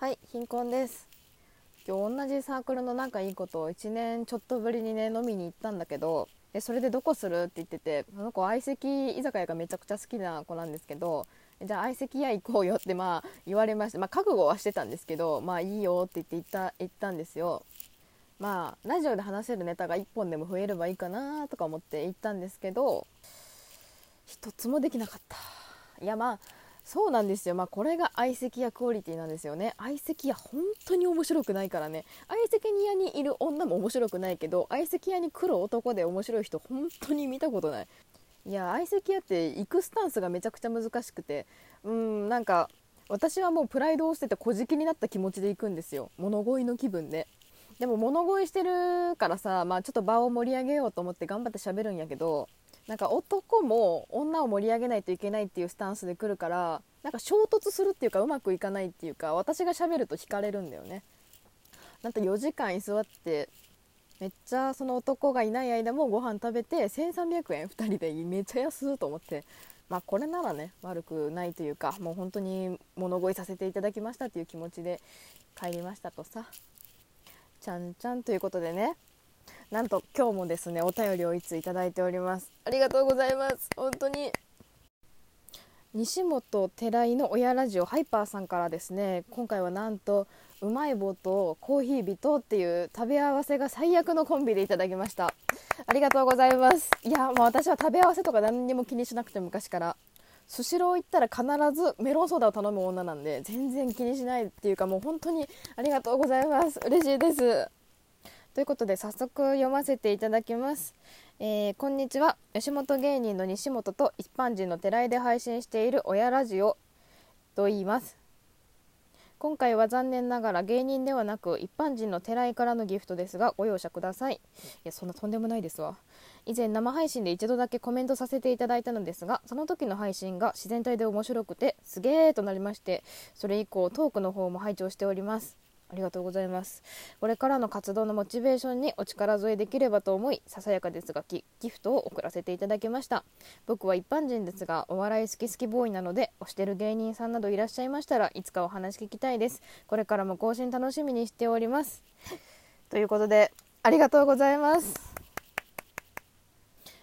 はい貧困です。今日同じサークルの仲いい子と1年ちょっとぶりにね飲みに行ったんだけどでそれでどこするって言っててその子相席居酒屋がめちゃくちゃ好きな子なんですけどじゃあ相席屋行こうよってまあ言われましたまあ覚悟はしてたんですけどまあいいよって言って行った行ったんですよ。まあラジオで話せるネタが1本でも増えればいいかなとか思って行ったんですけど一つもできなかった。いやまあそうなんですよ、まあ、これが相席屋クオリティなんですよね。相席屋本当に面白くないからね。相席屋にいる女も面白くないけど相席屋に来る男で面白い人本当に見たことない。いや相席屋って行くスタンスがめちゃくちゃ難しくて。うんなんか私はもうプライドを捨てて小じになった気持ちで行くんですよ。物乞いの気分で。でも物乞いしてるからさ、まあ、ちょっと場を盛り上げようと思って頑張って喋るんやけどなんか男も女を盛り上げないといけないっていうスタンスで来るからなんか衝突するっていうかうまくいかないっていうか私がしゃべると惹かれるんだよね。なんと4時間居座ってめっちゃその男がいない間もご飯食べて1300円2人でめっちゃ安いと思ってまあこれならね悪くないというかもう本当に物乞いさせていただきましたっていう気持ちで帰りましたとさ。ちゃんちゃんということでねなんと今日もですねお便りをいついただいております。ありがとうございます。本当に。西本寺井の親ラジオハイパーさんからですね今回はなんとうまい棒とコーヒー人っていう食べ合わせが最悪のコンビでいただきました。ありがとうございます。いやもう私は食べ合わせとか何にも気にしなくて昔から。スシロー行ったら必ずメロンソーダを頼む女なんで全然気にしないっていうかもう本当にありがとうございます。嬉しいです。ということで早速読ませていただきます、えー、こんにちは。吉本芸人の西本と一般人の寺井で配信している親ラジオと言います。今回は残念ながら芸人ではなく一般人の寺井からのギフトですがご容赦ください。いやそんなとんでもないですわ。以前生配信で一度だけコメントさせていただいたのですがその時の配信が自然体で面白くてすげーとなりましてそれ以降トークの方も拝聴しております。ありがとうございます。これからの活動のモチベーションにお力添えできればと思いささやかですがギフトを送らせていただきました。僕は一般人ですがお笑い好き好きボーイなので推してる芸人さんなどいらっしゃいましたらいつかお話聞きたいです。これからも更新楽しみにしております。ということでありがとうございます。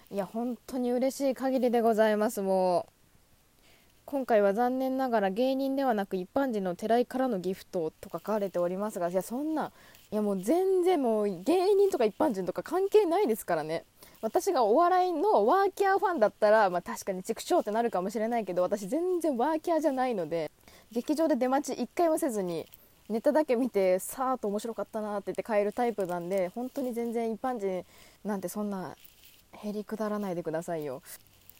いや本当に嬉しい限りでございますもう。今回は残念ながら芸人ではなく一般人の寺井からのギフトとか書かれておりますがいやそんないやもう全然もう芸人とか一般人とか関係ないですからね。私がお笑いのワーキャーファンだったら、まあ、確かに畜生ってなるかもしれないけど私全然ワーキャーじゃないので劇場で出待ち1回もせずにネタだけ見てさーっと面白かったなって言って帰るタイプなんで本当に全然一般人なんてそんなへりくだらないでくださいよ。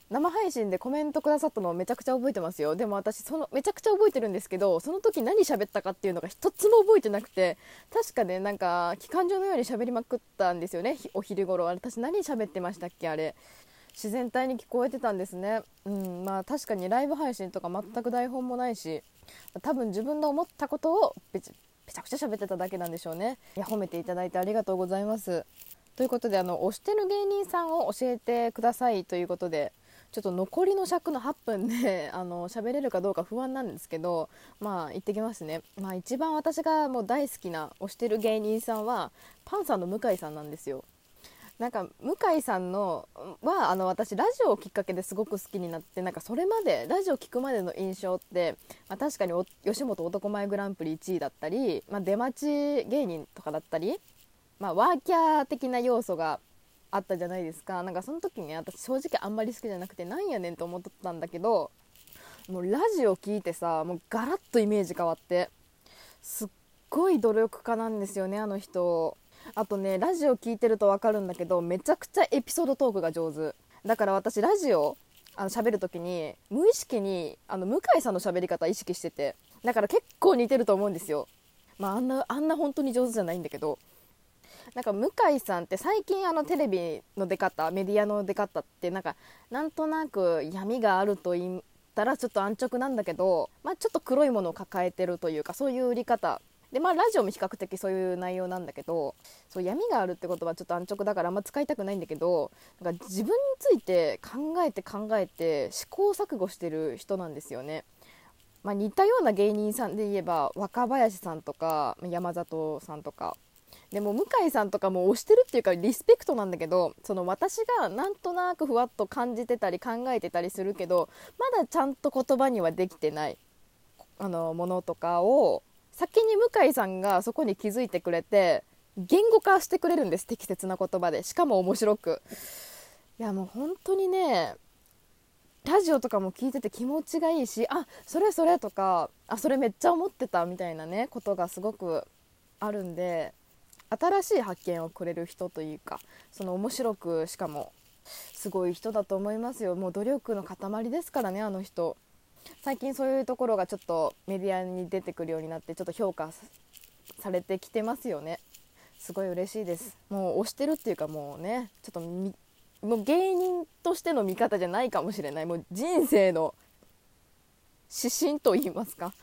生配信でコメントくださったのをめちゃくちゃ覚えてますよ。でも私そのめちゃくちゃ覚えてるんですけどその時何喋ったかっていうのが一つも覚えてなくて。確かねなんか機関銃のように喋りまくったんですよね。お昼頃。私何喋ってましたっけあれ。自然体に聞こえてたんですね。うんまあ確かにライブ配信とか全く台本もないし多分自分の思ったことをべちゃくちゃ喋ってただけなんでしょうね。いや褒めていただいてありがとうございます。ということであの推してる芸人さんを教えてくださいということでちょっと残りの尺の8分で あの喋れるかどうか不安なんですけどまあ行ってきますね、まあ、一番私がもう大好きな推してる芸人さんはパンサーの向井さんなんですよ。なんか向井さんのはあの私ラジオをきっかけですごく好きになってなんかそれまでラジオ聴くまでの印象って、まあ、確かに吉本男前グランプリ1位だったり、まあ、出待ち芸人とかだったり、まあ、ワーキャー的な要素があったじゃないですか。なんかその時に私正直あんまり好きじゃなくてなんやねんと思ったんだけどもうラジオ聞いてさもうガラッとイメージ変わってすっごい努力家なんですよねあの人。あとねラジオ聞いてると分かるんだけどめちゃくちゃエピソードトークが上手。だから私ラジオあの喋る時に無意識にあの向井さんの喋り方意識しててだから結構似てると思うんですよ。まああんなあんな本当に上手じゃないんだけどなんか向井さんって最近あのテレビの出方メディアの出方ってなんかなんとなく闇があると言ったらちょっと安直なんだけど、まあ、ちょっと黒いものを抱えてるというかそういう売り方でまあラジオも比較的そういう内容なんだけどそう闇があるってことはちょっと安直だからあんま使いたくないんだけどなんか自分について考えて考えて試行錯誤してる人なんですよね。まあ、似たような芸人さんで言えば若林さんとか山里さんとかでも向井さんとかも推してるっていうかリスペクトなんだけどその私がなんとなくふわっと感じてたり考えてたりするけどまだちゃんと言葉にはできてないあのものとかを先に向井さんがそこに気づいてくれて言語化してくれるんです適切な言葉で。しかも面白く。いやもう本当にねラジオとかも聞いてて気持ちがいいしあそれそれとかあそれめっちゃ思ってたみたいなねことがすごくあるんで新しい発見をくれる人というかその面白くしかもすごい人だと思いますよ。もう努力の塊ですからねあの人。最近そういうところがちょっとメディアに出てくるようになってちょっと評価されてきてますよね。すごい嬉しいです。もう推してるっていうかもうねちょっともう芸人としての見方じゃないかもしれない。もう人生の指針と言いますか。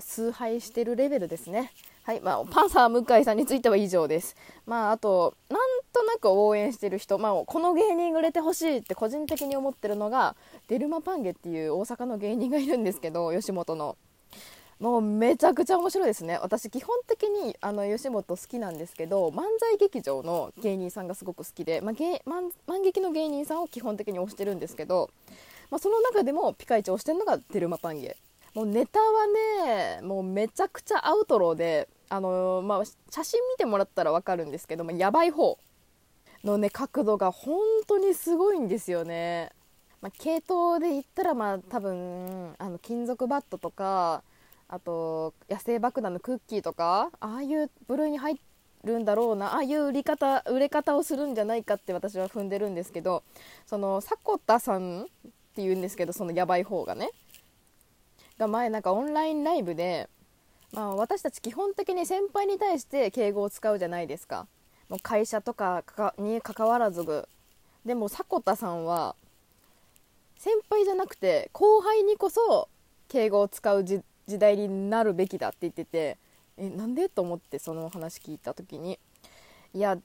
崇拝してるレベルですね。はいまあ、パンサー向井さんについては以上です。まあ、あと、なんとなく応援してる人、まあ、この芸人売れてほしいって個人的に思ってるのが、デルマパンゲっていう大阪の芸人がいるんですけど、吉本の。もうめちゃくちゃ面白いですね。私、基本的にあの吉本好きなんですけど、漫才劇場の芸人さんがすごく好きで、まあ、芸漫漫劇の芸人さんを基本的に推してるんですけど、まあ、その中でもピカイチ推してるのがデルマパンゲ。もうネタはね、もうめちゃくちゃアウトローで、あのー、まあ、写真見てもらったら分かるんですけど、まあ、やばい方のね角度が本当にすごいんですよね。まあ、系統で言ったらまあ多分あの金属バットとかあと野生爆弾のクッキーとかああいう部類に入るんだろうなああいう売り方売れ方をするんじゃないかって私は踏んでるんですけどその迫田さんっていうんですけどそのやばい方がねが前なんかオンラインライブでまあ、私たち基本的に先輩に対して敬語を使うじゃないですか。もう会社とかに関わらずでも迫田さんは先輩じゃなくて後輩にこそ敬語を使う時代になるべきだって言っててえなんでと思ってその話聞いた時に。いや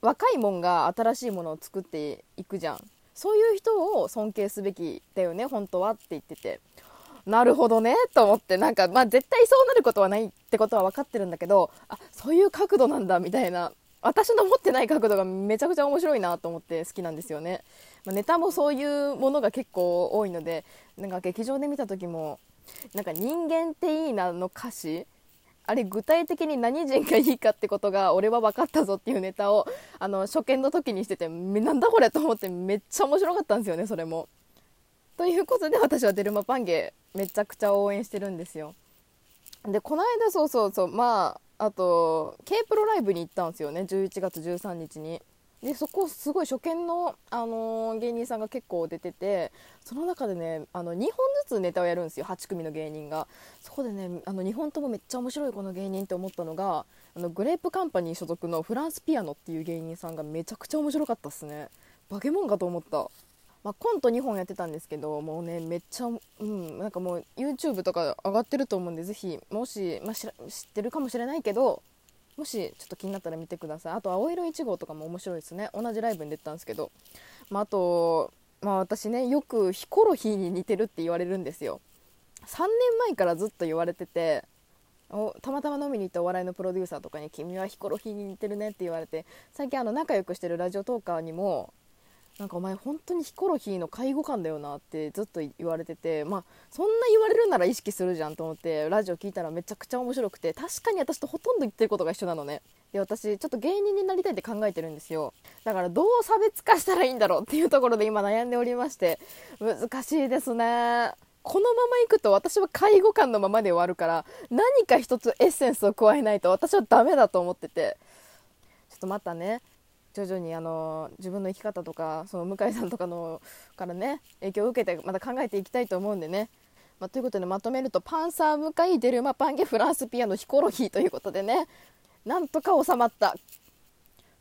若いもんが新しいものを作っていくじゃん。そういう人を尊敬すべきだよね本当はって言ってて。なるほどねと思って。なんかまあ絶対そうなることはないってことは分かってるんだけどあそういう角度なんだみたいな。私の持ってない角度がめちゃくちゃ面白いなと思って好きなんですよね、まあ、ネタもそういうものが結構多いのでなんか劇場で見た時もなんか人間っていいなの歌詞あれ具体的に何人がいいかってことが俺は分かったぞっていうネタをあの初見の時にしててなんだこれと思ってめっちゃ面白かったんですよねそれも。ということで私はデルマパンゲめちゃくちゃ応援してるんですよ。でこの間そうそうそうまああと K プロライブに行ったんですよね。11月13日に。でそこすごい初見の、あのー、芸人さんが結構出ててその中でねあの2本ずつネタをやるんですよ。8組の芸人が。そこでねあの2本ともめっちゃ面白いこの芸人って思ったのがあのグレープカンパニー所属のフランスピアノっていう芸人さんがめちゃくちゃ面白かったっすね。化け物かと思った。まあ、コント2本やってたんですけどもうねめっちゃ、うん、なんかもう YouTube とか上がってると思うんでぜひもし、まあ、知ってるかもしれないけどもしちょっと気になったら見てください。あと青色1号とかも面白いですね。同じライブに出たんですけど、まあ、あと、まあ、私ねよくヒコロヒーに似てるって言われるんですよ。3年前からずっと言われててたまたま飲みに行ったお笑いのプロデューサーとかに「君はヒコロヒーに似てるね」って言われて最近あの仲良くしてるラジオトーカーにもなんかお前本当にヒコロヒーの介護官だよなってずっと言われててまあそんな言われるなら意識するじゃんと思ってラジオ聞いたらめちゃくちゃ面白くて確かに私とほとんど言ってることが一緒なのね。で私ちょっと芸人になりたいって考えてるんですよ。だからどう差別化したらいいんだろうっていうところで今悩んでおりまして難しいですね。このままいくと私は介護官のままで終わるから何か一つエッセンスを加えないと私はダメだと思ってて。ちょっとまたね。徐々にあの自分の生き方とかその向井さんとかのからね影響を受けてまた考えていきたいと思うんでね、まあ、ということでまとめるとパンサー向井デルマパンゲフランスピアノヒコロヒーということでね。なんとか収まった。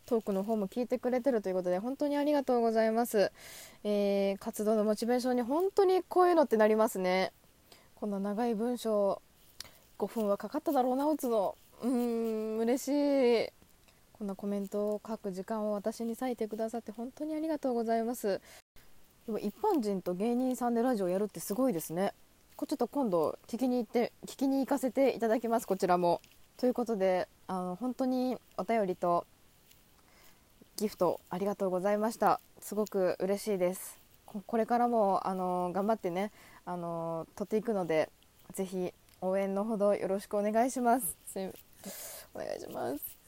トークの方も聞いてくれてるということで本当にありがとうございます、えー、活動のモチベーションに本当にこういうのってなりますね。こんな長い文章5分はかかっただろうな打つの。うーん嬉しい。こんなコメントを書く時間を私に割いてくださって本当にありがとうございます。でも一般人と芸人さんでラジオやるってすごいですね。ちょっと今度聞きに行って聞きに行かせていただきますこちらも。ということであの本当にお便りとギフトありがとうございました。すごく嬉しいです。これからもあの頑張ってねあの撮っていくのでぜひ応援のほどよろしくお願いします。お願いします。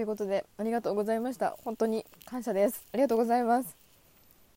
ということでありがとうございました。本当に感謝です。ありがとうございます。